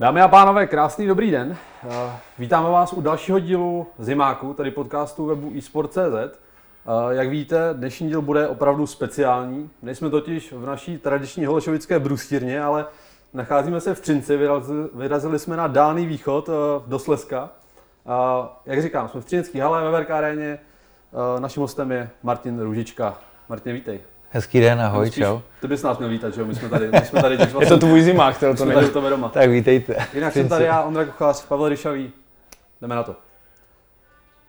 Dámy a pánové, krásný dobrý den. Eh, vítáme vás u dalšího dílu Zimáku, tedy podcastu webu eSport.cz. Eh, jak víte, dnešní díl bude opravdu speciální. Nejsme totiž v naší tradiční holešovické brustírně, ale nacházíme se v Třinci, vyrazili jsme na dálný východ eh, do Slezska. Jak říkám, jsme v Třinecké hale ve Verk aréně. Naším hostem je Martin Růžička. Martin, vítej. Hezký den, ahoj, spíš, čau. Ty bys nás měl vítat, že jo? My jsme tady, my jsme tady vlastně, Je to tvůj zimák, to není. to doma. Tak vítejte. Jinak jsem tady já, Ondra Kuchař, Pavel Ryšavý. Jdeme na to.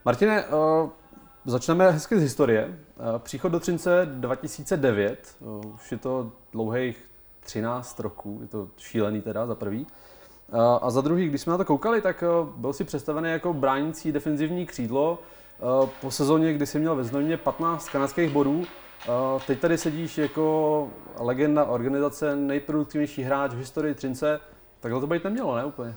Martine, uh, začneme hezky z historie. Uh, příchod do Třince 2009, uh, eh, už je to dlouhých 13 roků, je to šílený teda za prvý. Uh, a za druhý, když jsme na to koukali, tak uh, byl si představený jako bránící defenzivní křídlo. Po sezóně, kdy si měl ve Znojmě 15 kanadských bodů, Teď tady sedíš jako legenda organizace, nejproduktivnější hráč v historii Třince. Takhle to být nemělo, ne úplně?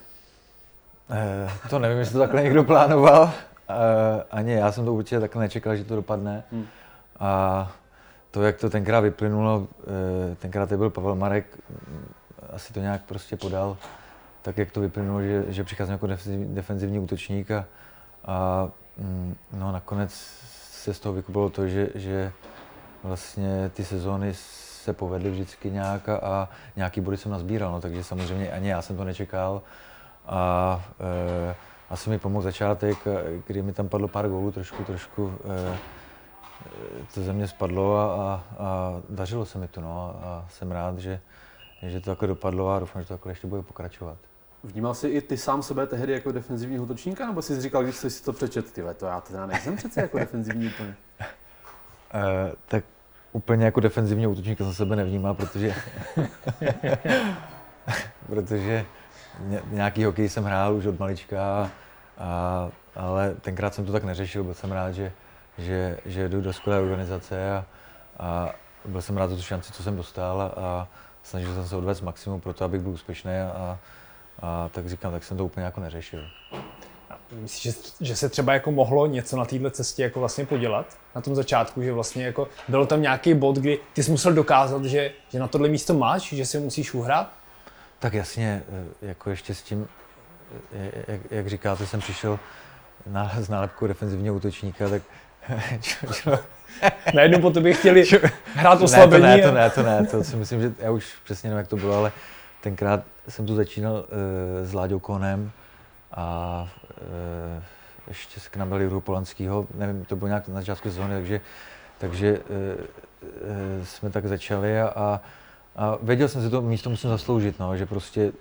Eh, to nevím, jestli to takhle někdo plánoval. Eh, ani já jsem to určitě takhle nečekal, že to dopadne. Hmm. A to, jak to tenkrát vyplynulo, eh, tenkrát to byl Pavel Marek, asi to nějak prostě podal, tak jak to vyplynulo, že, že přicházím jako defenzivní, defenzivní útočník a, a mm, no, nakonec se z toho vykupilo to, že, že vlastně ty sezóny se povedly vždycky nějak a, a nějaký body jsem nazbíral, no, takže samozřejmě ani já jsem to nečekal. A e, asi mi pomohl začátek, kdy mi tam padlo pár gólů, trošku, trošku e, to ze mě spadlo a, a, a dařilo se mi to. No, a jsem rád, že, že to takhle dopadlo a doufám, že to takhle ještě bude pokračovat. Vnímal jsi i ty sám sebe tehdy jako defenzivní útočníka, nebo jsi říkal, když jsi si to přečet, ty to já teda nejsem přece jako defenzivní úplně? Uh, tak úplně jako defenzivní útočníka jsem sebe nevnímal, protože, protože nějaký hokej jsem hrál už od malička, a, ale tenkrát jsem to tak neřešil, byl jsem rád, že, že, že jdu do skvělé organizace a, a byl jsem rád za tu šanci, co jsem dostal a, a snažil jsem se odvést maximum pro to, abych byl úspěšný a, a, a tak říkám, tak jsem to úplně jako neřešil. Myslíš, že, že se třeba jako mohlo něco na této cestě jako vlastně podělat na tom začátku, že vlastně jako bylo tam nějaký bod, kdy ty jsi musel dokázat, že, že na tohle místo máš, že si musíš uhrát? Tak jasně, eh, jako ještě s tím, eh, jak, jak říkáte, jsem přišel na, s nálepkou defenzivního útočníka, tak Najednou po tobě chtěli hrát oslabení. Ne, to ne, to ne, to ne, to si myslím, že já už přesně nevím, jak to bylo, ale tenkrát jsem tu začínal uh, s Láďou Konem a uh, ještě k nám dali Juru Polanskýho, nevím, to bylo nějak na začátku sezóny, takže, takže uh, uh, jsme tak začali a, a, věděl jsem si to místo musím zasloužit, no, že prostě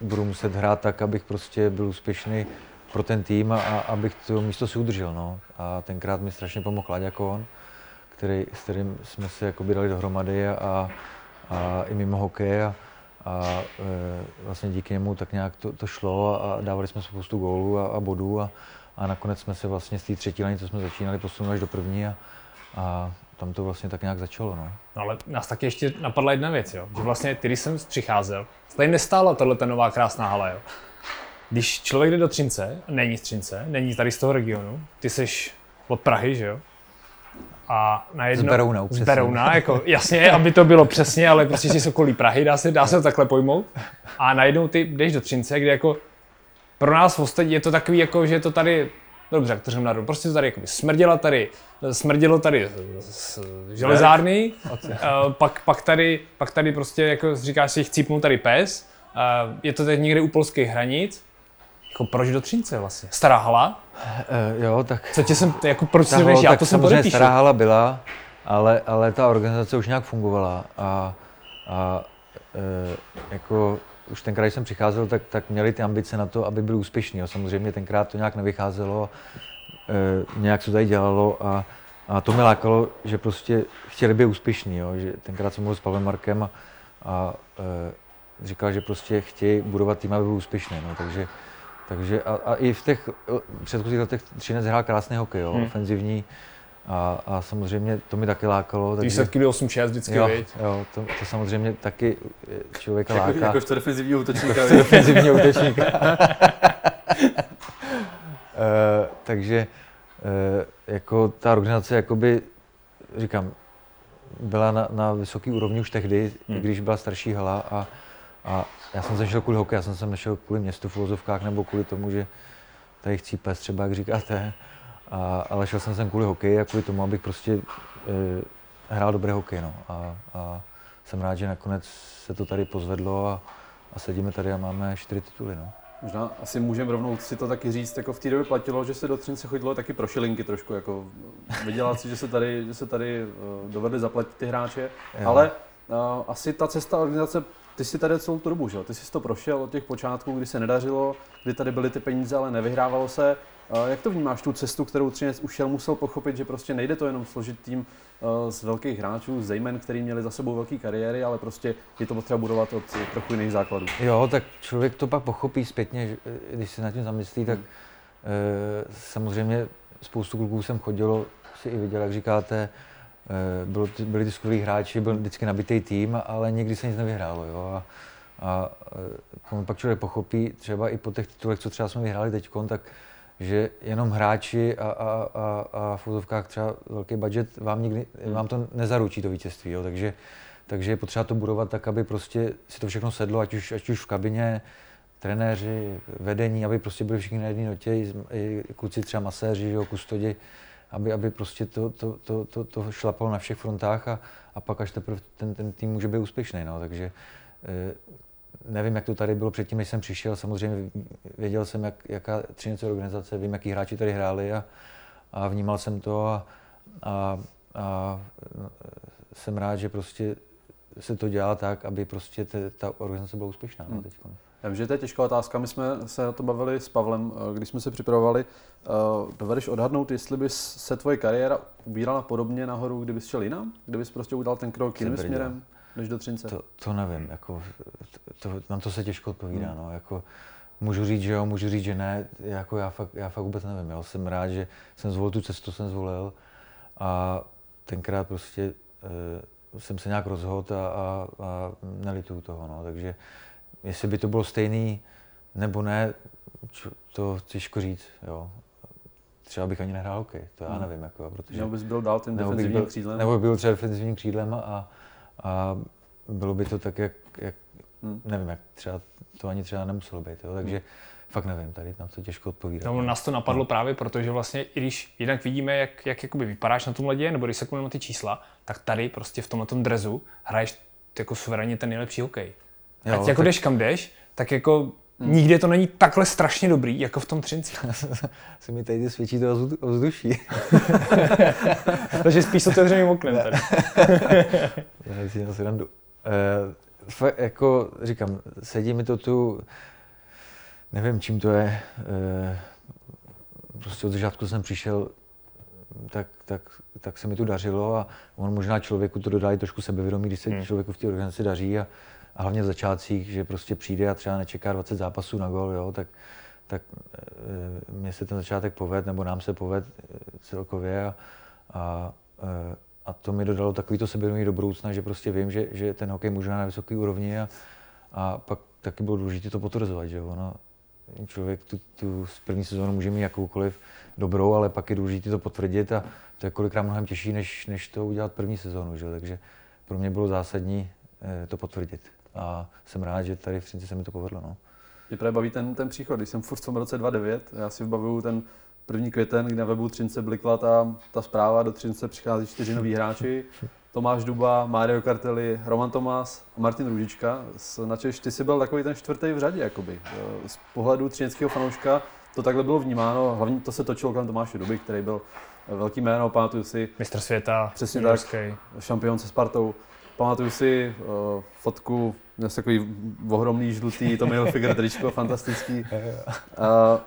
budu muset hrát tak, abych prostě byl úspěšný pro ten tým a, a abych to místo si udržel. No. A tenkrát mi strašně pomohl Láďa Kohn, který, s kterým jsme se jakoby dali dohromady a, a i mimo hokej. A, a e, vlastně díky němu tak nějak to, to šlo a, a dávali jsme spoustu gólů a, a bodů a, a nakonec jsme se vlastně z té třetí liny, co jsme začínali, posunuli až do první a, a tam to vlastně tak nějak začalo. No. no ale nás taky ještě napadla jedna věc, jo? že vlastně ty, když jsem přicházel, tady nestála tahle ta nová krásná hala. Jo? Když člověk jde do Třince, není z Třince, není tady z toho regionu, ty jsi od Prahy, že jo? A najednou, z Berouna, z Berouna, jako, jasně, aby to bylo přesně, ale prostě jsi okolí Prahy, dá se, dá se to takhle pojmout. A najednou ty jdeš do Třince, kde jako pro nás v ostatní je to takový, jako, že je to tady, dobře, jak to řeknu na prostě to tady jako smrděla tady, smrdělo tady z železárny, pak, pak, tady, pak tady prostě, jako říkáš si, chcípnul tady pes, je to teď někde u polských hranic, jako proč do Třince vlastně? Stará hala? Uh, jo, tak... Co tě jsem, jako proč si nevíš, já to jsem podepíšu. stará hala byla, ale, ale ta organizace už nějak fungovala a, a uh, jako už tenkrát, když jsem přicházel, tak, tak měli ty ambice na to, aby byl úspěšný. Samozřejmě tenkrát to nějak nevycházelo, uh, nějak se tady dělalo a, a to mě lákalo, že prostě chtěli být úspěšní. Jo? Že tenkrát jsem mluvil s Pavlem Markem a, a uh, říkal, že prostě chtějí budovat tým, aby byl úspěšný. No? Takže takže a, a i v těch předchozích letech Třinec hrál krásný hokej, jo, hmm. ofenzivní. A, a samozřejmě to mi taky lákalo. Takže... Výsledky byly 8-6 vždycky, jo, jo to, to, samozřejmě taky člověka jako, láká. Jakož to defenzivní útočníka. Jako defenzivní útočníka. uh, takže uh, jako ta organizace, jakoby, říkám, byla na, na vysoký úrovni už tehdy, hmm. když byla starší hala a, a já jsem se šel kvůli hokej, já jsem se nešel kvůli městu v uvozovkách nebo kvůli tomu, že tady chci pes třeba, jak říkáte. A, ale šel jsem sem kvůli hokeji a kvůli tomu, abych prostě e, hrál dobrý hokej. No. A, a, jsem rád, že nakonec se to tady pozvedlo a, a sedíme tady a máme čtyři tituly. No. Možná asi můžeme rovnou si to taky říct, jako v té době platilo, že se do Třince chodilo taky pro šilinky trošku, jako vydělat si, že se tady, že se tady uh, dovedli zaplatit ty hráče, jo. ale uh, asi ta cesta organizace, ty jsi tady celou tu dobu, že? ty jsi to prošel od těch počátků, kdy se nedařilo, kdy tady byly ty peníze, ale nevyhrávalo se. Uh, jak to vnímáš, tu cestu, kterou Třinec ušel, musel pochopit, že prostě nejde to jenom složit tým uh, z velkých hráčů, zejmen, který měli za sebou velké kariéry, ale prostě je to potřeba budovat od trochu jiných základů. Jo, tak člověk to pak pochopí zpětně, když se nad tím zamyslí, tak hmm. uh, samozřejmě spoustu kluků jsem chodilo, si i viděl, jak říkáte, bylo, byli ty skvělí hráči, byl vždycky nabitý tým, ale nikdy se nic nevyhrálo. Jo? A, a uh, pak člověk pochopí, třeba i po těch titulech, co třeba jsme vyhráli teď, tak že jenom hráči a, a, a, a v úzovkách třeba velký budget vám, nikdy, hmm. vám to nezaručí to vítězství. Jo? Takže, takže je potřeba to budovat tak, aby prostě si to všechno sedlo, ať už, ať už v kabině, trenéři, vedení, aby prostě byli všichni na jedné notě, i, i kluci třeba maséři, jo, kustodi, aby, aby prostě to, to, to, to, to šlapalo na všech frontách a, a pak až teprve ten, ten tým může být úspěšný. No. Takže eh, nevím, jak to tady bylo předtím, než jsem přišel. Samozřejmě věděl jsem, jak, jaká třinice organizace, vím, jaký hráči tady hráli a, a vnímal jsem to a, a, a jsem rád, že prostě se to dělá tak, aby prostě te, ta organizace byla úspěšná no, hmm. teď. Já vím, že to je těžká otázka. My jsme se na to bavili s Pavlem, eh, když jsme se připravovali. Eh, dovedeš odhadnout, jestli bys se tvoje kariéra ubírala podobně nahoru, kdybys šel jinam? Kdybys prostě udělal ten krok jiným směrem? než do Třince? To, to nevím, jako, to, na to se těžko odpovídá. Hmm. No, jako, můžu říct, že jo, můžu říct, že ne, jako já fakt, já fakt vůbec nevím. Jo. Jsem rád, že jsem zvolil tu cestu, jsem zvolil a tenkrát prostě uh, jsem se nějak rozhodl a, a, a nelituju toho. No. Takže jestli by to bylo stejný nebo ne, to těžko říct. Jo. Třeba bych ani nehrál hokej, to já hmm. nevím. Jako, protože, nebo bys byl dál tím defenzivním křídlem? Nebo byl třeba defenzivním křídlem a, a bylo by to tak, jak, jak hmm. nevím, jak třeba to ani třeba nemuselo být, jo? takže hmm. fakt nevím, tady na to těžko odpovídat. No, nás to napadlo no. právě proto, že vlastně, i když jinak vidíme, jak, jak jakoby vypadáš na tom ledě, nebo když se na ty čísla, tak tady prostě v tomhle drezu hraješ jako suverénně ten nejlepší hokej. Jo, Ať jako tak... jdeš kam jdeš, tak jako Hmm. Nikde to není takhle strašně dobrý, jako v tom Třinci. Se mi tady svědčí to vzduší. Takže spíš s otevřeným oknem tady. Já si asi randu. E, jako říkám, sedí mi to tu, nevím čím to je, e, prostě od začátku jsem přišel, tak, tak, tak se mi tu dařilo a on možná člověku to dodá i trošku sebevědomí, když se hmm. člověku v té organizaci daří a, a hlavně v začátcích, že prostě přijde a třeba nečeká 20 zápasů na gol, jo, tak, tak e, mně se ten začátek poved, nebo nám se poved e, celkově a, a, e, a to mi dodalo takový to sebevědomí do budoucna, že prostě vím, že, že ten hokej může na vysoké úrovni a, a pak taky bylo důležité to potvrzovat, že ono, člověk tu, tu první sezónu může mít jakoukoliv dobrou, ale pak je důležité to potvrdit a to je kolikrát mnohem těžší, než, než to udělat první sezónu, že? takže pro mě bylo zásadní to potvrdit a jsem rád, že tady v Třinci se mi to povedlo. No. Mě právě baví ten, ten příchod, když jsem furt v tom roce 2009, já si vybavuju ten první květen, kdy na webu Třince blikla ta, ta zpráva, do Třince přichází čtyři noví hráči, Tomáš Duba, Mario Karteli, Roman Tomás a Martin Růžička. Načež ty jsi byl takový ten čtvrtý v řadě, jakoby. Z pohledu třineckého fanouška to takhle bylo vnímáno, hlavně to se točilo kolem Tomáše Duby, který byl velký jméno, pamatuju si. Mistr světa, Přesně tak, šampion se Spartou. Pamatuju si uh, fotku, měl takový ohromný žlutý Tommy Hilfiger tričko, fantastický. Uh,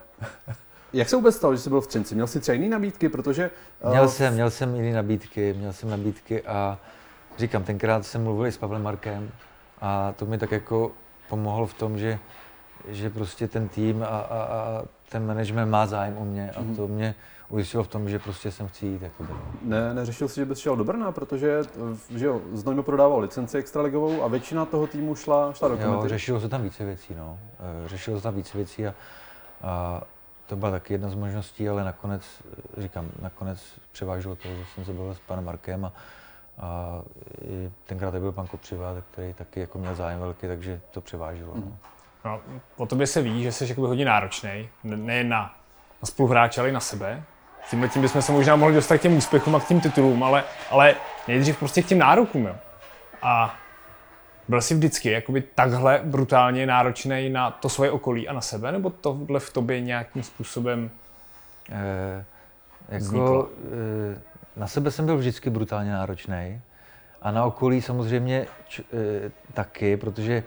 jak se vůbec stalo, že jsi byl v Třinci? Měl jsi třeba jiné nabídky, protože... Uh, měl jsem, měl jsem jiné nabídky, měl jsem nabídky a říkám, tenkrát jsem mluvil i s Pavlem Markem a to mi tak jako pomohlo v tom, že, že prostě ten tým a, a, a ten management má zájem o mě a mm-hmm. to mě ujistilo v tom, že prostě jsem chci jít. Jakoby. Ne, neřešil si, že bys šel do Brna, protože že jo, Znojmo prodával licenci extraligovou a většina toho týmu šla, šla do komety. Jo, řešilo se tam více věcí, no. Eh, řešilo se tam více věcí a, a to byla taky jedna z možností, ale nakonec, říkám, nakonec převážilo to, že jsem se byl s panem Markem a, a i tenkrát byl pan Kopřiva, který taky jako měl zájem velký, takže to převážilo. No. No, o tobě se ví, že jsi jakoby hodně náročný, nejen na, na spoluhráče, ale i na sebe. Tímhle tím bychom se možná mohli dostat k těm úspěchům a k těm titulům, ale, ale nejdřív prostě k těm nárokům. Jo. A byl jsi vždycky jakoby takhle brutálně náročný na to svoje okolí a na sebe, nebo tohle v tobě nějakým způsobem e, jako, e, na sebe jsem byl vždycky brutálně náročný a na okolí samozřejmě č, e, taky, protože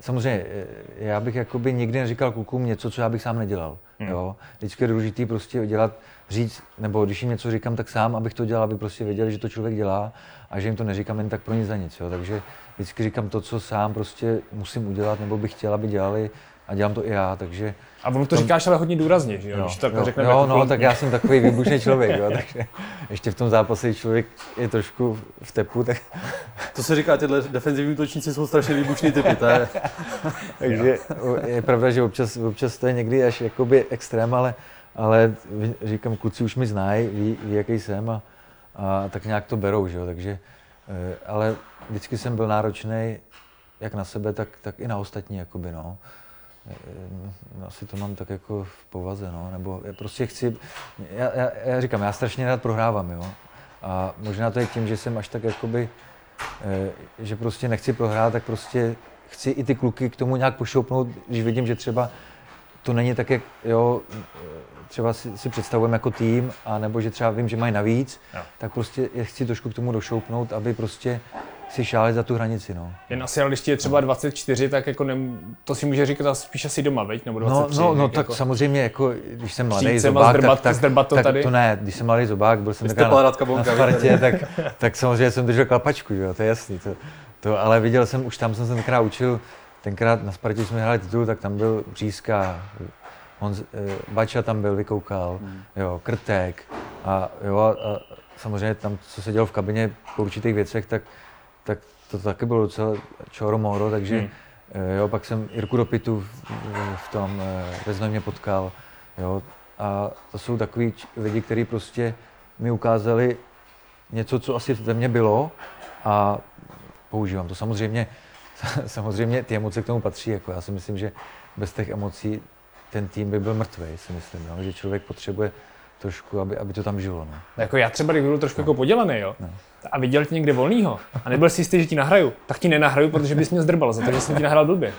samozřejmě já bych jakoby nikdy neříkal klukům něco, co já bych sám nedělal. Hmm. Jo? Vždycky je důležité prostě dělat, říct, nebo když jim něco říkám, tak sám, abych to dělal, aby prostě věděli, že to člověk dělá a že jim to neříkám jen tak pro nic za nic. Jo? Takže vždycky říkám to, co sám prostě musím udělat, nebo bych chtěl, aby dělali a dělám to i já, takže... A ono to tom... říkáš ale hodně důrazně, že jo? jo Když to jo, řekneme jo, jako no, tak já jsem takový výbušný člověk, jo, takže ještě v tom zápase, člověk je trošku v tepu, tak... To se říká, tyhle defenzivní útočníci jsou strašně výbušný typy, to je... takže je pravda, že občas, občas to je někdy až jakoby extrém, ale, ale říkám, kluci už mi znají, ví, ví, jaký jsem a, a tak nějak to berou, že jo, takže... Eh, ale vždycky jsem byl náročný jak na sebe, tak, tak i na ostatní, jakoby, no. Eh, asi to mám tak jako v povaze, no, nebo já prostě chci, já, já, já říkám, já strašně rád prohrávám, jo. A možná to je tím, že jsem až tak jakoby, eh, že prostě nechci prohrát, tak prostě chci i ty kluky k tomu nějak pošoupnout, když vidím, že třeba to není tak, jak, jo, třeba si, si představujeme jako tým, a nebo že třeba vím, že mají navíc, jo. tak prostě je chci trošku k tomu došoupnout, aby prostě si šáli za tu hranici. No. Jen asi, ale když je třeba 24, tak jako ne, to si může říkat spíš asi doma, veď? Nebo 23, no, no, no tak jako... samozřejmě, jako, když jsem mladý zobák, zdrbat, tak, tak, to, tak to ne, když jsem mladý zobák, byl jsem na, na Spartě, tak, tak samozřejmě jsem držel klapačku, jo, to je jasný. To, to, ale viděl jsem, už tam jsem se tenkrát učil, tenkrát na Spartě jsme hráli titul, tak tam byl Břízka, Honz, eh, Bača tam byl, vykoukal, hmm. jo, Krtek a, jo, a, samozřejmě tam, co se dělo v kabině po určitých věcech, tak, tak to taky bylo docela čoro moro, takže hmm. Eh, jo, pak jsem Jirku Dopitu v, v tom eh, ve Znojmě potkal, jo, a to jsou takový lidi, kteří prostě mi ukázali něco, co asi ve mně bylo a používám to. Samozřejmě, samozřejmě ty emoce k tomu patří, jako já si myslím, že bez těch emocí ten tým by byl mrtvý, si myslím, no, že člověk potřebuje trošku, aby, aby to tam žilo. No. Jako já třeba, kdyby byl trošku no. jako podělaný, jo, no. a viděl tě někde volnýho a nebyl si jistý, že ti nahraju, tak ti nenahraju, protože bys mě zdrbal za to, že jsem ti nahrál blbě.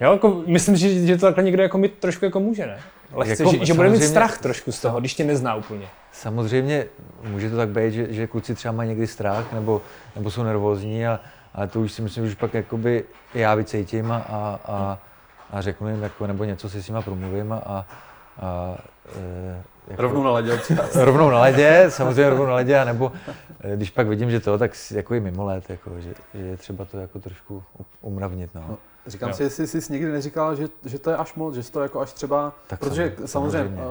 Jo, jako, myslím, že, že to takhle někdo jako mi trošku jako může, ne? Lehce, jako, že, že bude mít strach trošku z toho, když tě nezná úplně. Samozřejmě může to tak být, že, že kluci třeba mají někdy strach nebo, nebo jsou nervózní, a, ale to už si myslím, že už pak jakoby já vycejtím a, a, a a řeknu jim, jako, nebo něco si s nima promluvím a, a e, jako, rovnou na ledě rovnou na ledě, samozřejmě rovnou na ledě, nebo e, když pak vidím, že to, tak jako i mimo let, jako, že, že je třeba to jako trošku umravnit. No. no říkám jo. si, jestli jsi někdy neříkal, že, že to je až moc, že to jako až třeba, tak protože samozřejmě, samozřejmě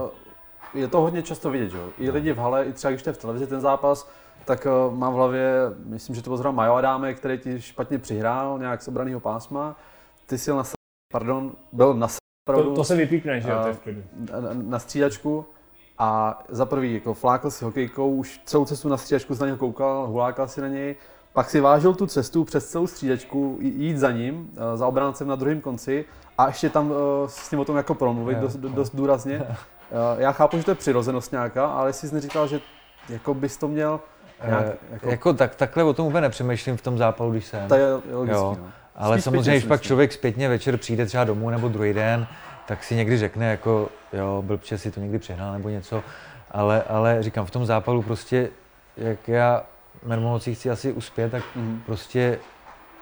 e, je to hodně často vidět, že jo? I no. lidi v hale, i třeba když jste v televizi ten zápas, tak uh, mám v hlavě, myslím, že to byl zrovna Majo Adáme, který ti špatně přihrál nějak z obraného pásma, ty si na pardon, byl na to, to se vypíkne, že jo, na, na střídačku. A za prvý jako flákl si hokejkou, už celou cestu na střídačku na něho koukal, hulákal si na něj, pak si vážil tu cestu přes celou střídačku, jít za ním, eh, za obráncem na druhém konci a ještě tam eh, s ním o tom jako promluvit dost, dost důrazně. Já chápu, že to je přirozenost nějaká, ale jsi neříkal, že jako bys to měl nějak, jako... jako tak, takhle o tom úplně nepřemýšlím v tom zápalu, když jsem. To je logický, jo. No. Ale samozřejmě, když pak člověk zpětně večer přijde třeba domů nebo druhý den, tak si někdy řekne, jako jo, blbče si to někdy přehnal nebo něco. Ale, ale říkám, v tom zápalu prostě, jak já mermomocí chci asi uspět, tak mm. prostě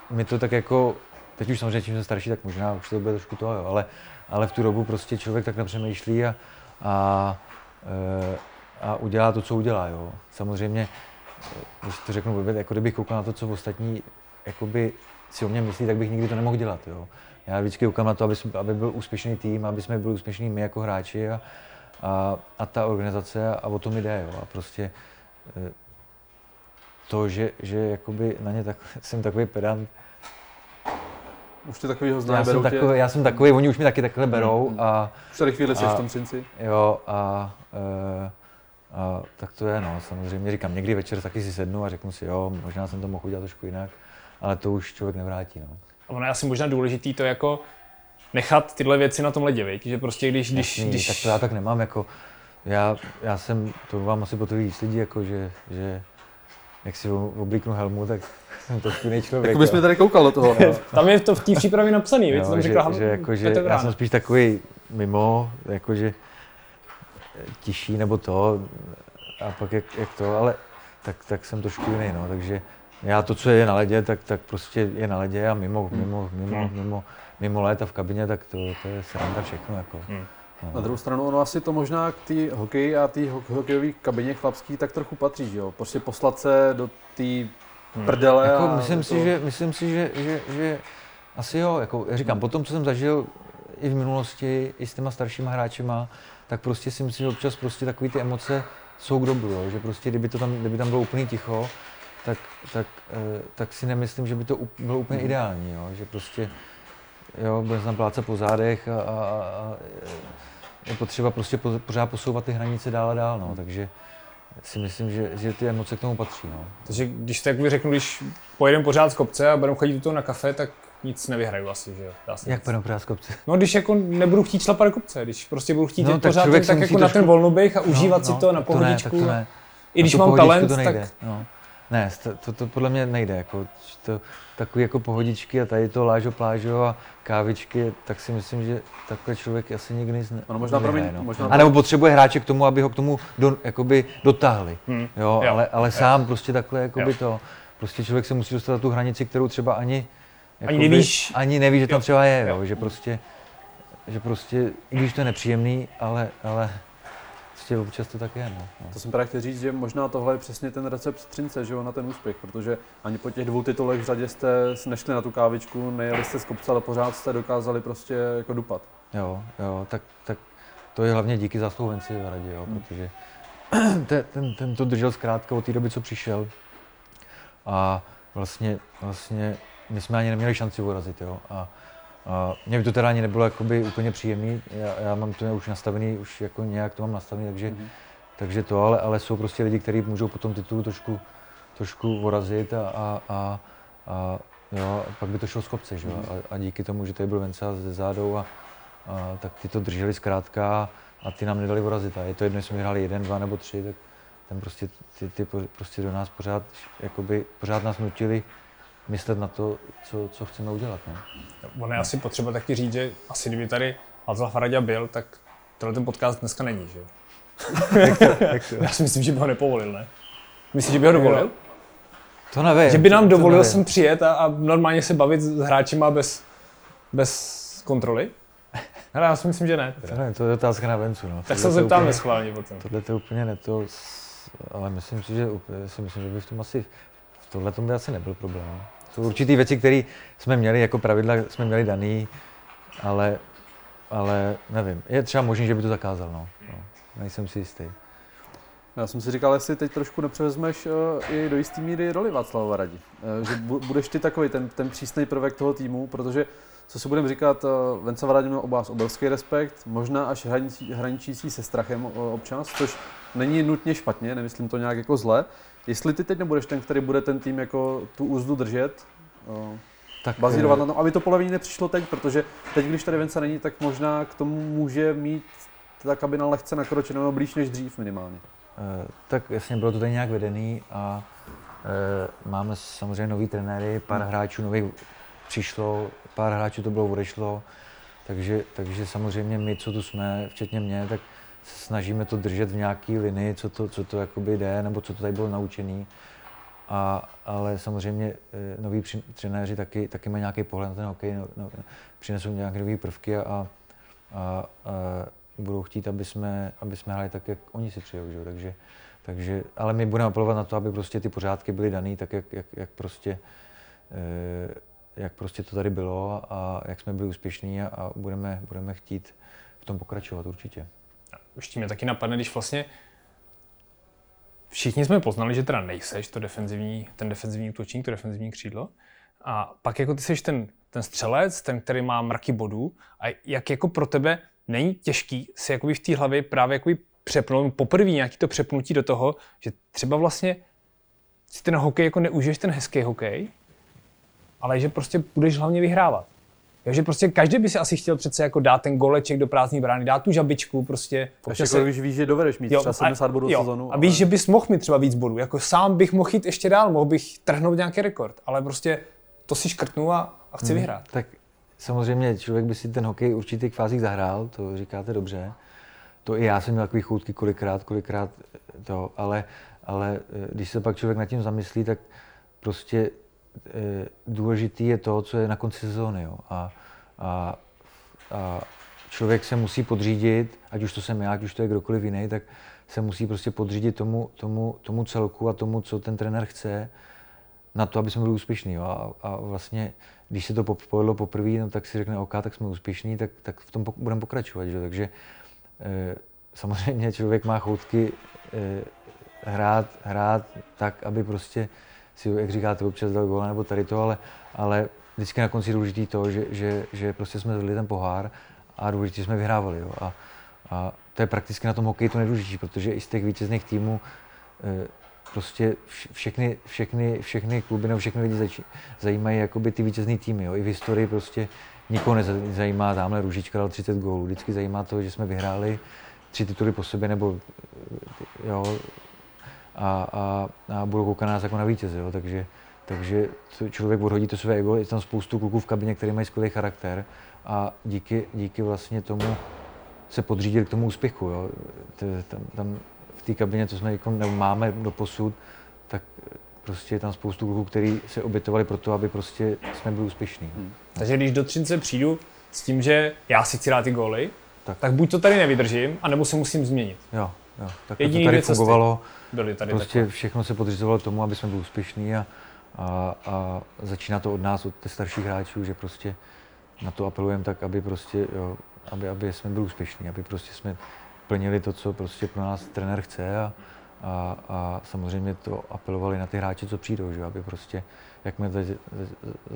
mi to tak jako, teď už samozřejmě, čím jsem starší, tak možná už to bude trošku to, jo, ale, ale v tu dobu prostě člověk tak nepřemýšlí a, a, e, a udělá to, co udělá. Jo. Samozřejmě, když to řeknu blbě, jako kdybych koukal na to, co ostatní jakoby si o mě myslí, tak bych nikdy to nemohl dělat. Jo. Já vždycky koukám na to, aby, jsme, aby byl úspěšný tým, aby jsme byli úspěšní my jako hráči a, a, a ta organizace a, a o tom jde. Jo. A prostě e, to, že, že jakoby na ně tak, jsem takový pedant, už ty takovýho zná, já jsem, takový, já jsem takový, oni už mi taky takhle berou. Mm, mm. A, už tady chvíli jsi v tom přinci. Jo, a, e, A tak to je, no, samozřejmě říkám, někdy večer taky si sednu a řeknu si, jo, možná jsem to mohl udělat trošku jinak, ale to už člověk nevrátí, no. A ono je asi možná důležitý to jako nechat tyhle věci na tom ledě, viď? že prostě když, když, Jasný, když... Tak to já tak nemám, jako, já, já jsem, to vám asi potvrdí víc lidí, jako, že, že jak si oblíknu helmu, tak jsem to jiný člověk. Jako bys mi tady koukal do toho. Tam je to v té přípravě napsaný, víš, tam že, řekla že, jako, že já jsem spíš takový mimo, jakože tiší nebo to, a pak jak, jak to, ale tak, tak jsem trošku jiný, no, takže já to, co je na ledě, tak, tak prostě je na ledě a mimo, mimo, mimo, Hmm. mimo, mimo let a v kabině, tak to, to je sranda všechno, jako. Hmm. No. Na druhou stranu, ono asi to možná k té hokeji a té ho- hokejové kabině chlapský tak trochu patří, že jo? Prostě poslat se do té prdele Jako, a myslím, do si, že, myslím si, že, že, že asi jo, jako já říkám, po tom, co jsem zažil i v minulosti, i s těma staršíma hráčima, tak prostě si myslím, že občas prostě takový ty emoce jsou k dobru, jo? že prostě kdyby, to tam, kdyby tam bylo úplný ticho, tak, tak, eh, tak si nemyslím, že by to bylo úplně ideální, jo? že prostě jo, bude tam plácat po zádech a, a, a, a je potřeba prostě po, pořád posouvat ty hranice dál a dál, no, takže si myslím, že, že ty emoce k tomu patří. No. Takže když tak řeknu, když pojedeme pořád z kopce a budeme chodit do toho na kafe, tak nic nevyhraju asi, že jo? Dá se Jak panu pořád z kopce? No když jako nebudu chtít šlapat do kopce, když prostě budu chtít No, no, tak pořád člověk ten, si tak jako na ten trošku- volnoběh a užívat si to na tak to ne, tak pohodičku. to ne. I když mám pohodičku talent, to nejde, tak No. Ne, to, to, to, podle mě nejde. Jako, to, takový jako pohodičky a tady to lážo, plážo a kávičky, tak si myslím, že takhle člověk asi nikdy nic ne, Ano, možná, promiň, no. možná- A nebo potřebuje hráče k tomu, aby ho k tomu do, jakoby dotáhli. Hmm. Jo, Jo. ale, ale sám prostě takhle jakoby Jo. to. Prostě člověk se musí dostat na tu hranici, kterou třeba ani, Ani nevíš. ani neví, že tam třeba je, jo. Jo. že prostě, že prostě, i když to je nepříjemný, ale, ale prostě občas to tak je, no. no. To jsem právě chtěl říct, že možná tohle je přesně ten recept Třince, že jo, na ten úspěch, protože ani po těch dvou titulech v řadě jste nešli na tu kávičku, nejeli jste z kopce, ale pořád jste dokázali prostě jako dupat. Jo, jo, tak, tak to je hlavně díky zásluhu Venci v radě, jo, Hmm. protože ten, ten, ten, to držel zkrátka od té doby, co přišel. A vlastně, vlastně my jsme ani neměli šanci urazit, jo. A, a mě by to teda ani nebylo jakoby úplně příjemný, já, já mám to už nastavený, už jako nějak to mám nastavený, takže, Mhm. takže to, ale, ale jsou prostě lidi, kteří můžou po tom titulu trošku, trošku urazit a, a, a, a jo, a pak by to šlo z kopce, že jo. A, a díky tomu, že tady byl Venca ze zádou a, a, tak ty to drželi zkrátka a ty nám nedali urazit. A je to jedno, jestli jsme hráli jeden, dva nebo tři, tak ten prostě, ty, ty prostě do nás pořád, jakoby, pořád nás nutili myslet na to, co, co chceme udělat. No. ono je asi potřeba taky říct, že asi kdyby tady Václav Hradě byl, tak tenhle ten podcast dneska není, že jo? Já si myslím, že by ho nepovolil, ne? Myslíš, že by ho dovolil? To nevím. Že by nám dovolil sem přijet a, a normálně se bavit s hráčima bez, bez kontroly? Hele, já si myslím, že ne. To nevím, to je otázka na Vencu. No. Tak se to zeptáme úplně- schválně potom. Tohle to je úplně ne to, ale myslím si, že, úplně- si myslím, že by v tom asi, v tohle tom by asi nebyl problém. Jsou určitý věci, které jsme měli jako pravidla, jsme měli daný, ale, ale nevím. Je třeba možný, že by to zakázal, no. no. Nejsem si jistý. Já jsem si říkal, jestli teď trošku nepřevezmeš uh, i do jisté míry roli Václava Radí. Uh, že bu- budeš ty takový ten, ten přísný prvek toho týmu, protože co si budeme říkat, uh, Venca Radí měl obás obrovský respekt, možná až hraničí, hraničící se strachem občas, což není nutně špatně, nemyslím to nějak jako zle. Jestli ty teď nebudeš ten, který bude ten tým jako tu úzdu držet, uh, Tak, bazírovat eh, na tom, aby to polevení nepřišlo teď, protože teď, když tady Venca není, tak možná k tomu může mít ta kabina lehce nakročenou nebo blíž než dřív minimálně. Eh, Tak jasně, bylo to tady nějak vedený a eh, máme samozřejmě nový trenéry, pár hráčů nových přišlo, pár hráčů to bylo odešlo, takže, takže samozřejmě my, co tu jsme, včetně mě, tak snažíme to držet v nějaký linii, co to, co to jakoby jde, nebo co to tady bylo naučený. A, ale samozřejmě eh, noví trenéři taky, taky mají nějaký pohled na ten hokej, no, no, přinesou nějaké nové prvky a, a, a, a budou chtít, aby jsme, aby jsme hráli tak, jak oni si přejou. Že? Takže, takže, ale my budeme apelovat na to, aby prostě ty pořádky byly dané tak, jak, jak, jak, prostě, eh, jak prostě to tady bylo a, a jak jsme byli úspěšní a, a budeme, budeme chtít v tom pokračovat určitě. Ještě mě taky napadne, když vlastně všichni jsme poznali, že teda nejseš to defenzivní, ten defenzivní útočník, to defenzivní křídlo. A pak jako ty jsi ten, ten střelec, ten, který má mraky bodů. A jak jako pro tebe není těžký si jakoby v té hlavě právě jakoby přepnout, poprvé nějaký to přepnutí do toho, že třeba vlastně si ten hokej jako neužiješ ten hezký hokej, ale že prostě budeš hlavně vyhrávat. Takže prostě každý by si asi chtěl přece jako dát ten goleček do prázdné brány, dát tu žabičku, prostě. Občas jako, když víš, že dovedeš mít jo, třeba 70 bodů jo, sezonu. A víš, ale... že bys mohl mít třeba víc bodů. Jako sám bych mohl jít ještě dál, mohl bych trhnout nějaký rekord, ale prostě to si škrtnu a, a chci hmm, vyhrát. Tak samozřejmě člověk by si ten hokej v určitých fázích zahrál, to říkáte dobře. To i já jsem měl takový choutky kolikrát, kolikrát to, ale, ale eh, když se pak člověk nad tím zamyslí, tak prostě důležitý je to, co je na konci sezóny. Jo. A, a, a člověk se musí podřídit, ať už to jsem já, ať už to je kdokoliv jiný, tak se musí prostě podřídit tomu, tomu, tomu celku a tomu, co ten trenér chce, na to, aby jsme byli úspěšní. A, a vlastně, když se to povedlo poprvé, no, tak si řekne, OK, tak jsme úspěšní, tak, tak v tom budeme pokračovat. Že? Takže e, samozřejmě člověk má choutky e, hrát, hrát tak, aby prostě si, jak říkáte, občas dal gól nebo tady to, ale, ale vždycky na konci důležitý to, že, že, že prostě jsme zvedli ten pohár a důležitě jsme vyhrávali. Jo. A, a to je prakticky na tom hokeji to nejdůležitější, protože i z těch vítězných týmů e, prostě všechny, všechny, všechny kluby nebo všechny lidi zajímají jakoby ty vítězné týmy. Jo. I v historii prostě nikoho nezajímá, tamhle Růžička dal 30 gólů. Vždycky zajímá to, že jsme vyhráli tři tituly po sobě, nebo jo, a, a, a budou koukat na nás jako na vítěze, jo. takže, takže člověk odhodí to své ego, je tam spoustu kluků v kabině, který mají skvělý charakter a díky, díky vlastně tomu se podřídili k tomu úspěchu. Jo. Tam, tam v té kabině, co jsme jako máme do posud, tak prostě je tam spoustu kluků, kteří se obětovali pro to, aby prostě jsme byli úspěšní. Hmm. Takže když do Třince přijdu s tím, že já si chci dát ty góly, tak. tak buď to tady nevydržím, anebo se musím změnit. Jo, jo. Tak Jediný to tady fungovalo. Byly tady prostě takové. všechno se podřizovalo tomu, aby jsme byli úspěšní a, a, a začíná to od nás, od těch starších hráčů, že prostě na to apelujeme tak, aby prostě, jo, aby, aby jsme byli úspěšní, aby prostě jsme plnili to, co prostě pro nás trenér chce a, a, a samozřejmě to apelovali na ty hráče, co přijdou, že? aby prostě, jakmile zač,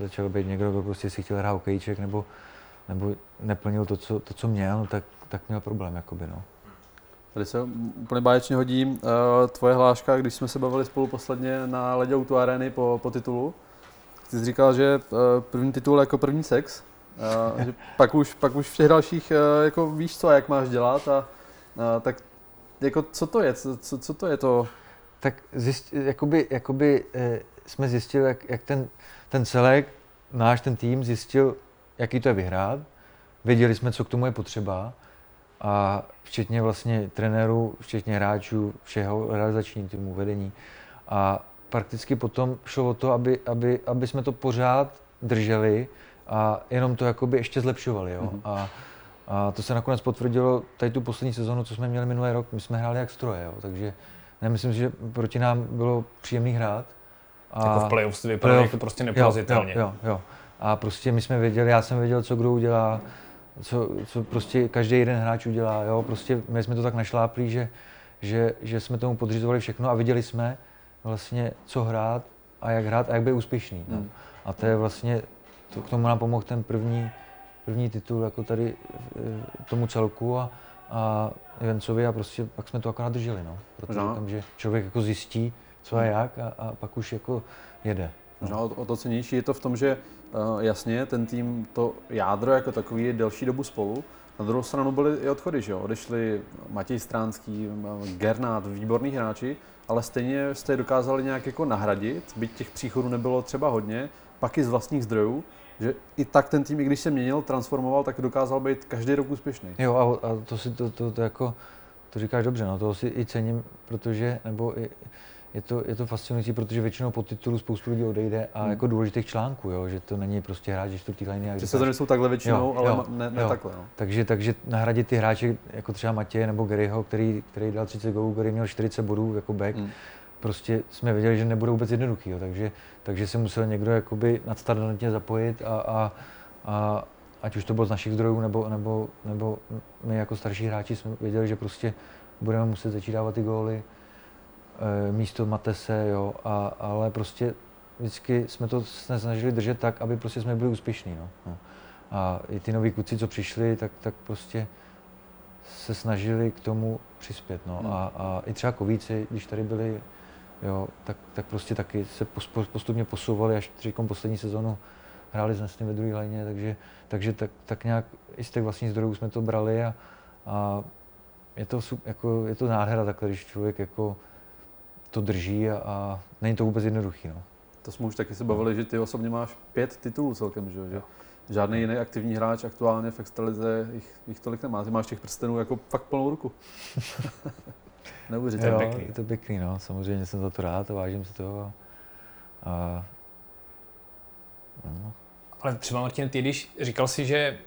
začal být někdo, kdo prostě si chtěl hrát hokejček nebo, nebo neplnil to, co, to, co měl, no, tak, tak měl problém, jakoby, no. Tady se úplně báječně hodí uh, tvoje hláška, když jsme se bavili spolu posledně na ledě Auto Areny po, po titulu. Ty jsi říkal, že uh, první titul jako první sex, uh, že pak už, pak už v těch dalších uh, jako víš co, jak máš dělat a uh, tak jako co to je, co, co to je to? Tak zjist, jakoby, jakoby eh, jsme zjistili, jak, jak ten, ten celek, náš ten tým zjistil, jaký to je vyhrát. Věděli jsme, co k tomu je potřeba a včetně vlastně trenérů, včetně hráčů, všeho realizační týmu, vedení. A prakticky potom šlo o to, aby, aby, aby jsme to pořád drželi a jenom to jakoby ještě zlepšovali. Jo? Mm-hmm. A, a to se nakonec potvrdilo tady tu poslední sezonu, co jsme měli minulý rok. My jsme hráli jak stroje, jo? takže nemyslím si, že proti nám bylo příjemný hrát. A jako v playoff to vypadalo jako prostě neporazitelně. Jo, jo, jo. A prostě my jsme věděli, já jsem věděl, co kdo udělá, co, co prostě každý jeden hráč udělá. Jo? Prostě my jsme to tak našláplí, že, že, že jsme tomu podřizovali všechno a viděli jsme vlastně, co hrát a jak hrát a jak být úspěšný. No. Hmm. A to je vlastně, to, k tomu nám pomohl ten první, první titul jako tady eh, tomu celku a, a Jencovi a prostě pak jsme to akorát drželi. No. Protože no. tam, že člověk jako zjistí, co a jak a, a pak už jako jede. No. o to cenější je to v tom, že jasně ten tým, to jádro jako takový je delší dobu spolu, na druhou stranu byly i odchody, že jo? Odešli Matěj Stránský, Gernát, výborní hráči, ale stejně jste je dokázali nějak jako nahradit, byť těch příchodů nebylo třeba hodně, pak i z vlastních zdrojů, že i tak ten tým, i když se měnil, transformoval, tak dokázal být každý rok úspěšný. Jo, a, a to si to, to, to, jako, to říkáš dobře, no, to si i cením, protože, nebo i, je to, je to fascinující, protože většinou po titulu spoustu lidí odejde a hmm. jako důležitých článků, jo, že to není prostě hráč čtvrtý linie. Že se to nejsou takhle většinou, jo, ale jo, ne, ne jo. takhle. No. Takže, takže nahradit ty hráče jako třeba Matěje nebo Garyho, který, který dal 30 gólů, který měl 40 bodů jako back, hmm. prostě jsme věděli, že nebude vůbec jednoduchý, jo, takže, takže se musel někdo jakoby nadstandardně zapojit a, a, a ať už to bylo z našich zdrojů, nebo, nebo, nebo my jako starší hráči jsme věděli, že prostě budeme muset začít dávat ty góly, místo Matese, jo, a, ale prostě vždycky jsme to snažili držet tak, aby prostě jsme byli úspěšní, no. no. A i ty noví kluci, co přišli, tak, tak prostě se snažili k tomu přispět. No. Hmm. A, a i třeba kovíci, když tady byli, jo, tak, tak prostě taky se pos- postupně posouvali, až říkám poslední sezonu hráli s Nestlým ve druhé léně, takže, takže tak, tak nějak i z těch vlastních zdrojů jsme to brali a, a je to, jako, je to nádhera takhle, když člověk jako to drží a, a není to vůbec jednoduchý. No. To jsme už taky se bavili, že ty osobně máš pět titulů celkem, že, jo? že žádný jiný aktivní hráč aktuálně v extralize jich, jich tolik nemá. Ty máš těch prstenů jako fakt plnou ruku. Neuvěřitelné. Jo, pěkný. je to pěkný, no. Samozřejmě jsem za to rád a vážím si toho. A, a, no. Ale třeba Martin, ty když říkal si, že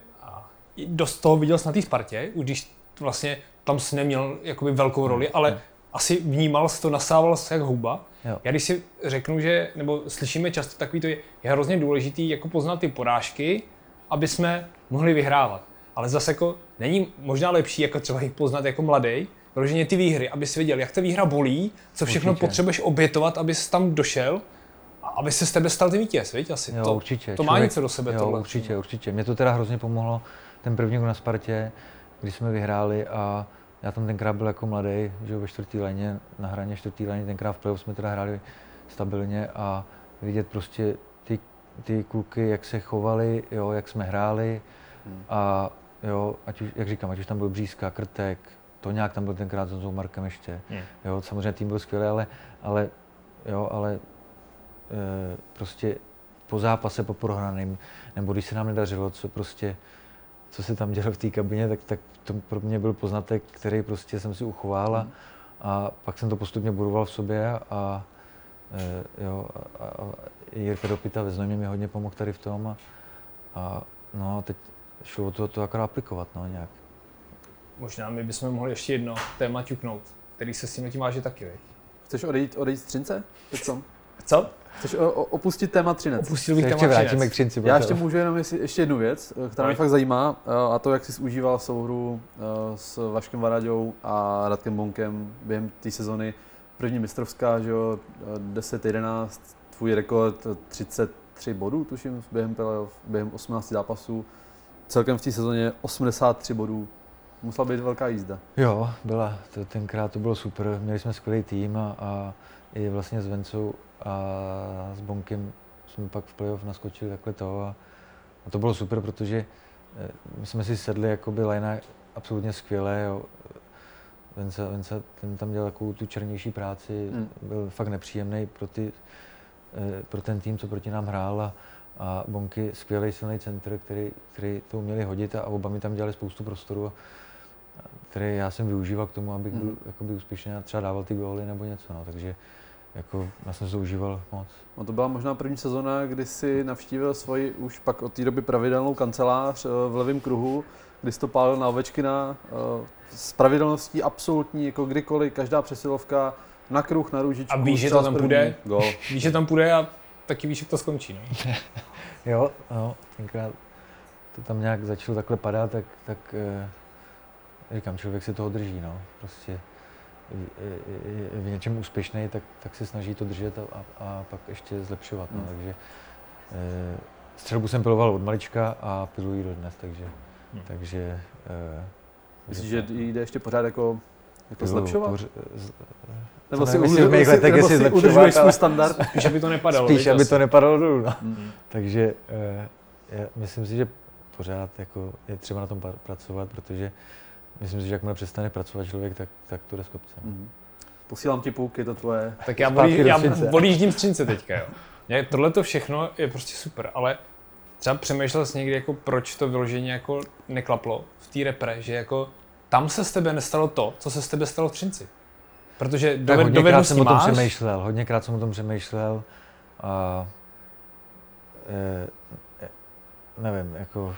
dost toho viděl jsi na té Spartě, už když vlastně tam jsi neměl jakoby velkou roli, ale asi vnímal jsi to, nasával jsi jak huba. Jo. Já když si řeknu, že, nebo slyšíme často takový to, je, je hrozně důležitý jako poznat ty porážky, aby jsme mohli vyhrávat. Ale zase jako není možná lepší jako třeba jich poznat jako mladý, vyloženě ty výhry, aby si věděl, jak ta výhra bolí, co všechno Určitě. potřebuješ obětovat, abys tam došel a aby se z tebe stal ty vítěz, viď? Asi Jo, to, určitě. to má něco do sebe jo, tohle. určitě, určitě. Mě to teda hrozně pomohlo, ten první na Spartě, když jsme vyhráli a já tam tenkrát byl jako mladý, že ve čtvrtý léně, na hraně čtvrtý léně, tenkrát v playoff jsme teda hráli stabilně a vidět prostě ty, ty kluky, jak se chovali, jo, jak jsme hráli Hmm. a jo, ať už, jak říkám, ať už tam byl Břízka, Krtek, to nějak tam byl tenkrát s Honzou Markem ještě, Hmm. jo, samozřejmě tým byl skvělý, ale, ale, jo, ale e, prostě po zápase, po prohraném, nebo když se nám nedařilo, co prostě, co se tam dělo v té kabině, tak, tak to pro mě byl poznatek, který prostě jsem si uchoval a, Hmm. a pak jsem to postupně budoval v sobě a, e, jo, a, a Jirka Dopita ve Znojmě mi hodně pomohl tady v tom a, a no, teď šlo o to, to akorát aplikovat, no, nějak. Možná my bychom mohli ještě jedno téma ťuknout, který se s tím tím váže taky, viď? Chceš odejít, odejít z Třince? Teď co? Co? Chceš opustit téma Třinec? Opustil Se bych ještě téma vrátíme Třinec. k Třinci. Já ještě můžu jenom jestli, ještě jednu věc, eh, která mě fakt zajímá, eh, a to, jak jsi užíval souhru eh, s Vaškem Varaďou a Radkem Bonkem během té sezony. První mistrovská, že jo, eh, 10-11, tvůj rekord eh, 33 bodů, tuším, během playoff, během 18 zápasů. Celkem v té sezóně 83 bodů. Musela být velká jízda. Jo, byla. To, tenkrát to bylo super. Měli jsme skvělý tým a, a i vlastně s Vencou a s Bonkem jsme pak v playoff naskočili takhle to a, a to bylo super, protože eh, my jsme si sedli jakoby linea absolutně skvěle. Jo. Venca, Venca, ten tam dělal takovou tu černější práci, Hmm. byl fakt nepříjemný pro, ty, eh, pro ten tým, co proti nám hrál a, a Bonky skvělý silný centr, který, který to uměli hodit a, a oba mi tam dělali spoustu prostoru. A, který já jsem využíval k tomu, abych byl Mhm. jakoby úspěšný a třeba dával ty góly nebo něco. No. Takže jako, já jsem se to užíval moc. No to byla možná první sezona, kdy si navštívil svoji už pak od té doby pravidelnou kancelář eh, v levém kruhu, kdy jsi to pálil na Ovečkina eh, s pravidelností absolutní, jako kdykoliv, každá přesilovka na kruh, na růžičku. A víš, že to tam půjde? Gol. Víš, že tam půjde a taky víš, jak to skončí. No? Jo, no, tenkrát to tam nějak začalo takhle padat, tak, tak eh, říkám, člověk si toho drží, no. Prostě v něčem úspěšný, tak, tak se snaží to držet a, a, a pak ještě zlepšovat, no. Hmm. Takže eh, střelbu jsem piloval od malička a piluji do dnes, takže, Hmm. takže eh, Myslíš, že to- jde ještě pořád jako, jako zlepšovat? poř- z- Nebo to si, nevím, udrž, jestli v mých si, letech, nebo jestli si zlepšovat, udržuješ svůj ale- standard? Spíš, aby to nepadalo. Spíš, aby asi. to nepadalo dolů, no. Mm. Takže eh, já myslím si, že pořád jako je třeba na tom pracovat, protože myslím si, že jakmile přestane pracovat člověk, tak, tak to jde z kopce. Mhm. Posílám ti půlky, to tvoje. Tak já, volí, do já Třince. volíždím z Třince teďka, jo. Tohle to všechno je prostě super, ale třeba přemýšlel jsi někdy, jako proč to vyloženě jako neklaplo v té repre, že jako tam se z tebe nestalo to, co se z tebe stalo v Třinci. Protože Tak doved, hodněkrát dovednosti jsem o tom máš, přemýšlel, hodněkrát jsem o tom přemýšlel a eh, eh, nevím, jako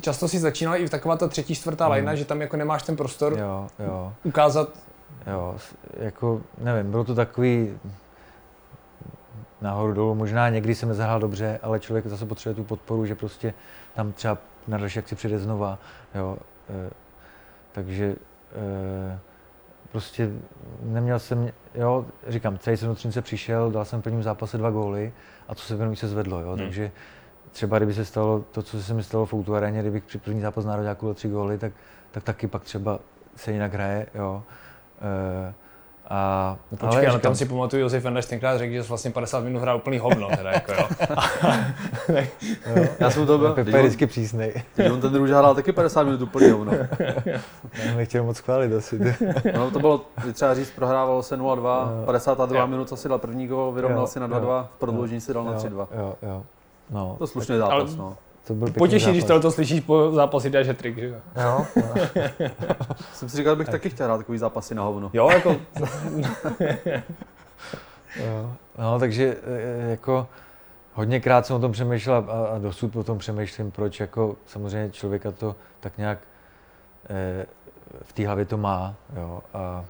často si začínal i v taková ta třetí, čtvrtá Mm. lajna, že tam jako nemáš ten prostor jo, jo, ukázat, jo, jako nevím, bylo to takový nahoru dolů, možná někdy jsem nezahrál dobře, ale člověk zase potřebuje tu podporu, že prostě tam třeba na další akci přijde znova, jo, eh, takže eh, prostě neměl jsem, jo, říkám, celý jsem do Třince přišel, dal jsem v prvním zápase dva góly a co se věnují se zvedlo, jo, Hmm. takže třeba kdyby se stalo to, co se mi stalo v Outu aréně, kdybych při první zápas nároďáku dal tři góly, tak, tak taky pak třeba se jinak hraje, jo. E, a, no počkej, ale, ale tam si pamatuju, Josef Fenders tenkrát řekl, že jsi vlastně 50 minut hrál úplný hovno, teda jako jo. jo. Já jsem to byl. Pepe je vždycky přísnej. Teď on ten druž hrál taky 50 minut úplný hovno. Já nechtěl moc chválit asi. no to bylo, třeba říct, prohrávalo se 0-2, 52 jo. minut si dal první gol, vyrovnal si na 2-2, v prodloužení si dal na 3-2. Jo, jo. No. To slušný zápas, no. To byl Potěší, když to slyšíš po zápase, dáš trik, že jo? Jo. Jsem si říkal, že bych taky chtěl hrát takový zápasy na hovno. Jo, jako... jo. No, takže e, jako hodněkrát jsem o tom přemýšlel a, a dosud o tom přemýšlím, proč jako samozřejmě člověka to tak nějak e, v té hlavě to má, jo, a,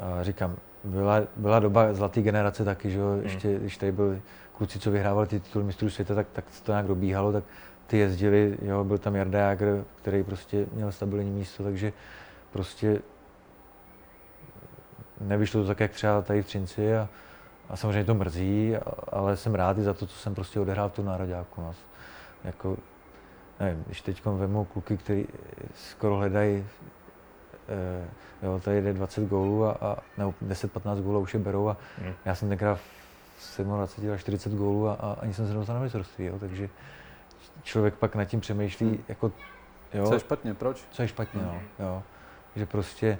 a říkám, byla, byla doba zlaté generace taky, že jo, hmm. ještě, když tady byl kluci, co vyhrávali ty tituly mistrů světa, tak, tak to nějak dobíhalo, tak ty jezdili, jo, byl tam Jarda Jager, který prostě měl stabilní místo, takže prostě nevyšlo to tak, jak třeba tady v Třinci a, a samozřejmě to mrzí, ale jsem rád i za to, co jsem prostě odehrál v tom nároďáku. No. Jako, nevím, když teď vemu kluky, kteří skoro hledají, eh, jo, tady jde 20 gólů a, a nebo 10-15 gólů už je berou a hmm. já jsem tenkrát 27 až 40 gólů a, a ani jsem se nedostal na mistrovství, jo, takže člověk pak nad tím přemýšlí, hmm. jako, jo. Co je špatně, proč? Co je špatně, hmm. no, jo. Že prostě,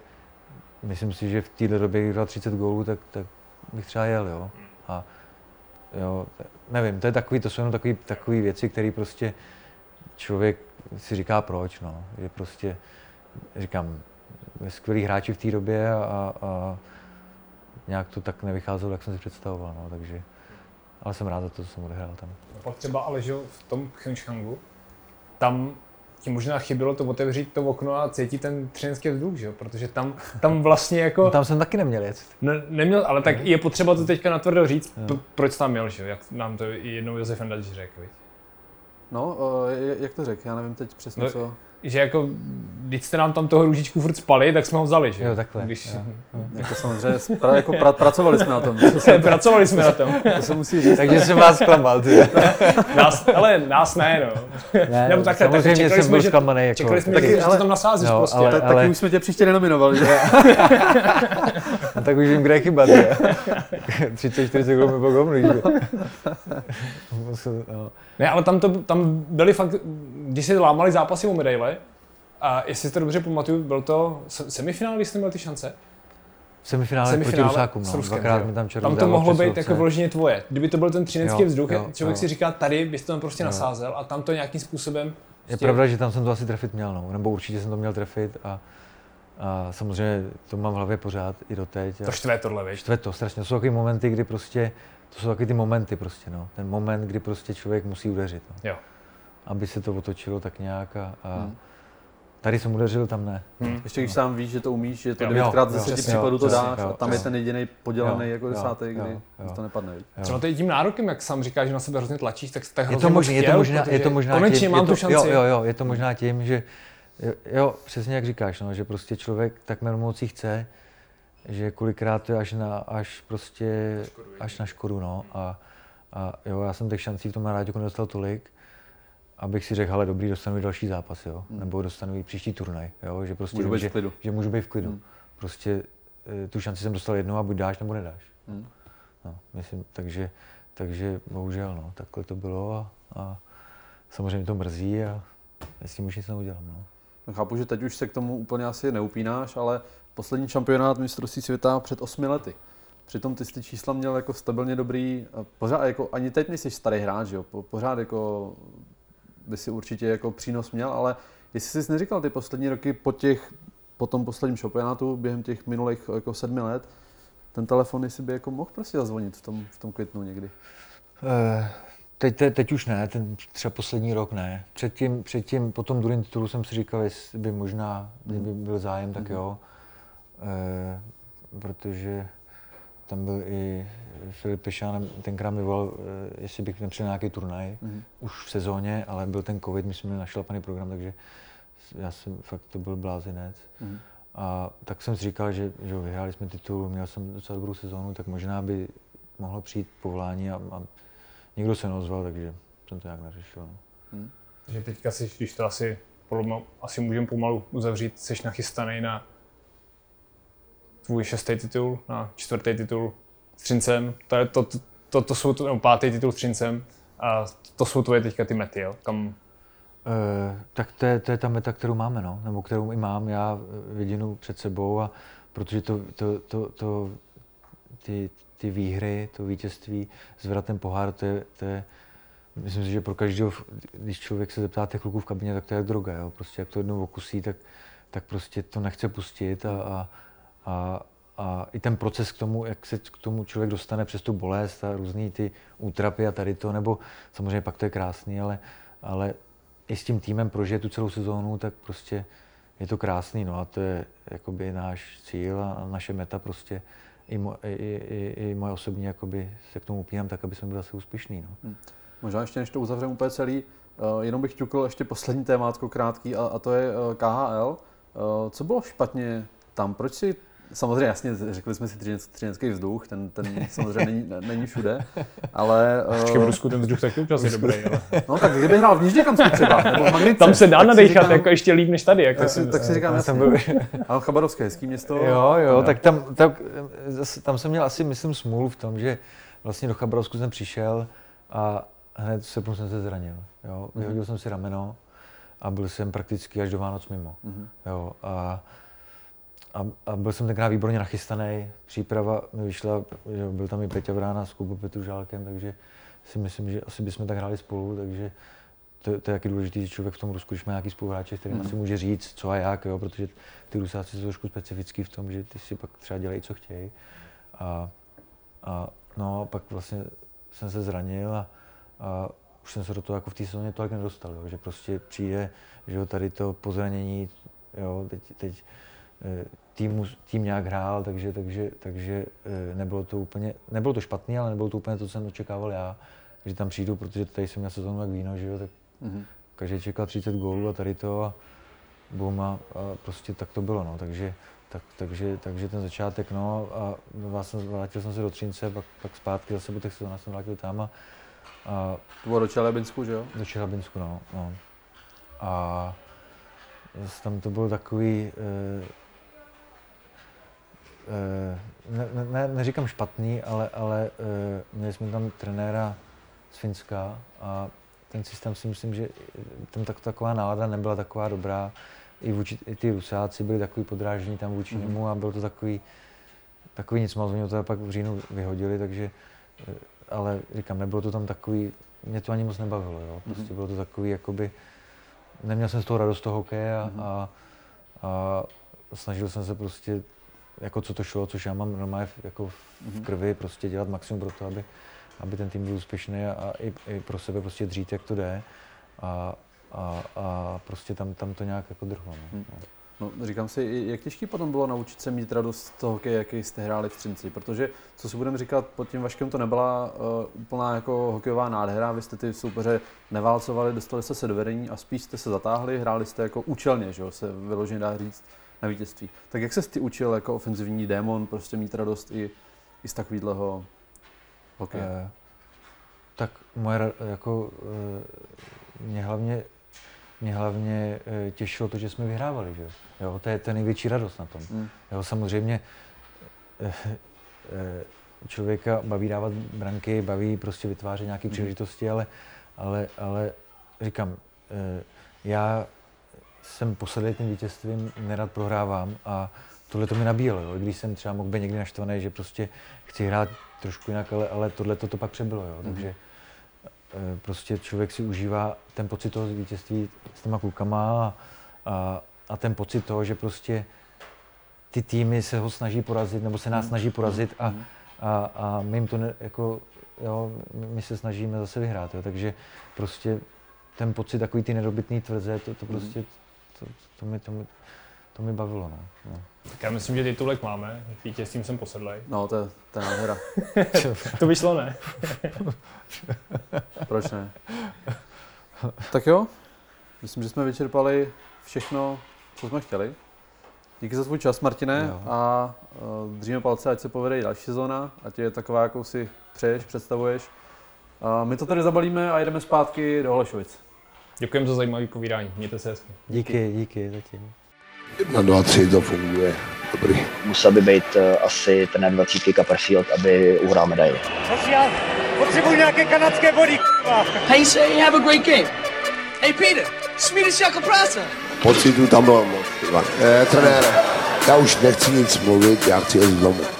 myslím si, že v této době, kdy 30 gólů, tak, tak bych třeba jel, jo. A jo, nevím, to je takový, to jsou jenom takový, takový věci, které prostě člověk si říká proč, no. Že prostě, říkám, skvělí hráči v té době a, a nějak to tak nevycházelo, jak jsem si představoval, no, takže, ale jsem rád za to, co jsem odehrál tam. Pak třeba ale, že v tom Pyeongchangu, tam ti možná chybělo to otevřít to okno a cítit ten třinský vzduch, že jo? protože tam, tam vlastně jako... No, tam jsem taky neměl jet. Ne, neměl, ale tak je potřeba to teďka natvrdo říct, p- proč tam měl, že jo? jak nám to i jednou Josef Endač řekl. No, jak to řekl, já nevím teď přesně no, co že jako, když jste nám tam toho růžičku furt spali, tak jsme ho vzali, že? Jo, takhle. Když... Jo, jo. Jako samozřejmě, pra, jako pra, pracovali jsme na tom. Se, pracovali jsme na tom. To se musí říct. Takže jsem vás zklamal, ty. nás, ale nás ne, no. Ne, Nebo takhle, tak čekali jsme, že, zklamaný, jako. čekali jsme, taky, že, ale, tam nasázíš no, prostě. Ale, tak, ale... Taky už jsme tě příště nenominovali, že? no, tak už vím, kde je chyba, 30-40 gólů po gomlu, Ne, ale tam, to, tam byly fakt, když se lámali zápasy o medaile, a jestli si to dobře pamatuju, byl to semifinál, když jste měl ty šance? Semifinále, semifinále proti Rusákům, no. Ruskem, Dvakrát mi tam Tam to mohlo být jako vloženě tvoje. Kdyby to byl ten třinecký vzduch, jo, člověk jo. si říká, tady bys to tam prostě jo. nasázel a tam to nějakým způsobem... Je prostě... pravda, že tam jsem to asi trefit měl, no. nebo určitě jsem to měl trefit a, a samozřejmě to mám v hlavě pořád i doteď. To štve tohle, víš? Štve to strašně. To jsou takové momenty, kdy prostě, to jsou takové ty momenty prostě, no. Ten moment, kdy prostě člověk musí udeřit. No. Jo. Aby se to otočilo tak nějak a, a hmm Tady jsem udeřil, tam ne. Hmm. Ještě když sám víš, že to umíš, že to devětkrát ze deseti případů to dáš jo, a tam jo, je ten jediný podělaný jako desátý, kdy jo, jo. to nepadne. Jo. Třeba to je tím nárokem, jak sám říkáš, že na sebe hrozně tlačíš, tak, tak je to, možná, je to možná, je to možná konečně tím, mám to, tu šanci. Jo, jo, jo, je to možná tím, že jo, jo přesně jak říkáš, no, že prostě člověk tak moci chce, že kolikrát to je až na, až prostě, až na škodu, no. A, a jo, já jsem těch šancí v tom rádiu nedostal tolik, abych si řekl, ale dobrý, dostanu i další zápas, jo? Hmm. nebo dostanu i příští turnaj, jo? že prostě můžu být že, v klidu. že můžu být v klidu. Hmm. Prostě e, tu šanci jsem dostal jednou a buď dáš, nebo nedáš. Hmm. No, myslím, takže, takže bohužel, no, takhle to bylo a, a samozřejmě to mrzí a s tím už nic neudělám. No. Chápu, že teď už se k tomu úplně asi neupínáš, ale poslední šampionát mistrovství světa před osmi lety. Přitom ty ty čísla měl jako stabilně dobrý, pořád jako ani teď nejsi starý hráč, jo? pořád jako by si určitě jako přínos měl, ale jestli jsi neříkal ty poslední roky po těch, po tom posledním šampionátu, během těch minulých jako sedmi let, ten telefon, jestli by jako mohl prostě zazvonit v tom, v tom květnu někdy? Uh, teď, te, teď už ne, ten třeba poslední rok ne. Předtím, předtím po tom druhém titulu jsem si říkal, jestli by možná, kdyby byl zájem, tak mhm. jo. Uh, protože tam byl i Filip Pešán, tenkrát mi volal, eh, jestli bych nepřijel nějaký turnaj, mm-hmm. už v sezóně, ale byl ten covid, my jsme měli našlapaný program, takže já jsem fakt, to byl blázinec. Mm-hmm. A tak jsem si říkal, že, že vyhráli jsme titul, měl jsem docela dobrou sezónu, tak možná by mohlo přijít povolání a, a někdo se neozval, takže jsem to nějak neřešil. No. Hmm. Takže teďka si, když to asi, podle asi můžeme pomalu uzavřít, jsi nachystaný na tvůj šestý titul, na čtvrtý titul s Třincem. To, je, to, to, to, to jsou, no, pátý titul s Třincem. A to jsou tvoje teďka ty mety, jo? Kam... E, tak to je, to je ta meta, kterou máme, no. nebo kterou i mám já vidinu před sebou, a protože to, to, to, to ty, ty výhry, to vítězství, zvratem pohár, to je, to je myslím si, že pro každého, když člověk se zeptá těch kluků v kabině, tak to je droga, jo. Prostě jak to jednou okusí, tak, tak prostě to nechce pustit a, a, a, a i ten proces k tomu, jak se k tomu člověk dostane přes tu bolest a různé ty útrapy a tady to, nebo samozřejmě pak to je krásný, ale, ale i s tím týmem prožije tu celou sezónu, tak prostě je to krásný, no a to je jakoby náš cíl a naše meta prostě i, mo, i, i, i moje osobní jakoby se k tomu upínám tak, aby jsme byli asi úspěšní. No. Hmm. Možná ještě než to uzavřeme úplně celý, uh, jenom bych ťukl ještě poslední témátko krátký a, a to je uh, KHL. Uh, co bylo špatně tam? Proč si Samozřejmě, jasně, řekli jsme si třinecký vzduch, ten, ten samozřejmě není, není všude, ale... Uh... v Rusku ten vzduch taky občas je dobrý, ale... No tak kdyby hrál v Nižněkamsku třeba, nebo v Magnice, Tam se dá nadechat říkám, jako ještě líp než tady. Jak tak, si, tak si říkám, jasně, byl... ale Chabarovské hezký město. Jo, jo, tak tam, tam, tam jsem měl asi, myslím, smůl v tom, že vlastně do Chabarovsku jsem přišel a hned se jsem se zranil. Jo. Vyhodil mm-hmm. jsem si rameno a byl jsem prakticky až do Vánoc mimo. Mm-hmm. Jo. A, a, a, byl jsem tenkrát výborně nachystaný. Příprava mi vyšla, že byl tam i Peťa Vrána s Kubou Petružálkem, takže si myslím, že asi bychom tak hráli spolu, takže to, to je jaký důležitý, že člověk v tom Rusku, když má nějaký spoluhráče, s kterým mm. si může říct, co a jak, jo, protože ty Rusáci jsou trošku specifický v tom, že ty si pak třeba dělají, co chtějí. A, a no, pak vlastně jsem se zranil a, a už jsem se do toho jako v té sezóně tolik nedostal, jo, že prostě přijde, že jo, tady to pozranění, jo, teď, teď tým, tým nějak hrál, takže, takže, takže eh, nebylo to úplně, nebylo to špatný, ale nebylo to úplně to, co jsem očekával já, že tam přijdu, protože tady jsem měl sezónu jak víno, že jo, tak mm-hmm. každý čekal 30 gólů a tady to a bum a, a prostě tak to bylo, no, takže, tak, takže, takže ten začátek, no a vlastně vrátil jsem se do Třince, pak, pak zpátky zase po těch sezónách jsem vrátil tam a, a to bylo do Čelebinsku, že jo? Do Čelebinsku, no. no. A tam to bylo takový, e, ne, ne, neříkám špatný, ale, ale e, měli jsme tam trenéra z Finska a ten systém si myslím, že tam tak, taková nálada nebyla taková dobrá. I, vůči, i ty Rusáci byli takový podrážení tam vůči mm. němu a bylo to takový, takový nic moc, oni to pak v říjnu vyhodili, takže ale říkám, nebylo to tam takový, mě to ani moc nebavilo, jo. Prostě mm-hmm. bylo to takový, jakoby, neměl jsem z toho radost toho hokeje a, mm-hmm. a, a snažil jsem se prostě, jako co to šlo, což já mám normálně jako v, mhm. krvi, prostě dělat maximum pro to, aby, aby ten tým byl úspěšný a, a i, i, pro sebe prostě dřít, jak to jde. A, a, a prostě tam, tam to nějak jako drhlo. No. Mm. No, říkám si, jak těžký potom bylo naučit se mít radost z toho hokeje, jaký jste hráli v Třinci, protože, co si budeme říkat, pod tím Vaškem to nebyla uh, úplná jako hokejová nádhera, vy jste ty soupeře neválcovali, dostali jste se do vedení a spíš jste se zatáhli, hráli jste jako účelně, že jo, se vyloženě dá říct na vítězství. Tak jak se ty učil jako ofenzivní démon prostě mít radost i, i z takového hokeje? Eh, tak moje jako, uh, mě hlavně mě hlavně eh, těšilo to, že jsme vyhrávali. Že? Jo, to je ta největší radost na tom. Mm. Jo, samozřejmě eh, eh, člověka baví dávat branky, baví prostě vytvářet nějaké mm. příležitosti, ale, ale, ale říkám, já jsem posadil tím vítězstvím, nerad prohrávám a tohle to mi nabíjelo. Jo. Když jsem třeba mohl být někdy naštvaný, že prostě chci hrát trošku jinak, ale, ale tohle to pak přebylo. Jo. Mm. Takže Eh, prostě člověk si užívá ten pocit toho vítězství s těma klukama a, a, a ten pocit toho, že prostě ty týmy se ho snaží porazit, nebo se nás mm. snaží porazit a, mm. a, a my jim to ne, jako, jo, my se snažíme zase vyhrát, jo, takže prostě ten pocit takový ty nedobytný tvrze, to, to mm. prostě, to, to, mi, to, mi, to mi bavilo, no. no. Tak já myslím, že titulek máme, vítězstvím jsem posedlej. No, to, to je nádhera. to vyšlo, ne? Proč ne? Tak jo, myslím, že jsme vyčerpali všechno, co jsme chtěli. Díky za svůj čas, Martine, jo. a uh, držíme palce, ať se povede i další sezóna, ať je taková, jakou si přeješ, představuješ. A my to tady zabalíme a jedeme zpátky do Holešovic. Děkujeme za zajímavé povídání. Mějte se hezky. Díky, díky zatím. Jedna, dva, tři, to funguje. Dobrý. Musel by být uh, asi ten 20 Copperfield, aby uhrál medaili. Sociál, potřebuji nějaké kanadské body, you say have a great game? Hey Peter, Swedish jako práce. Pocitu tam bylo moc. Ivan. Eh, trenére, já už nechci nic mluvit, já chci jít domů.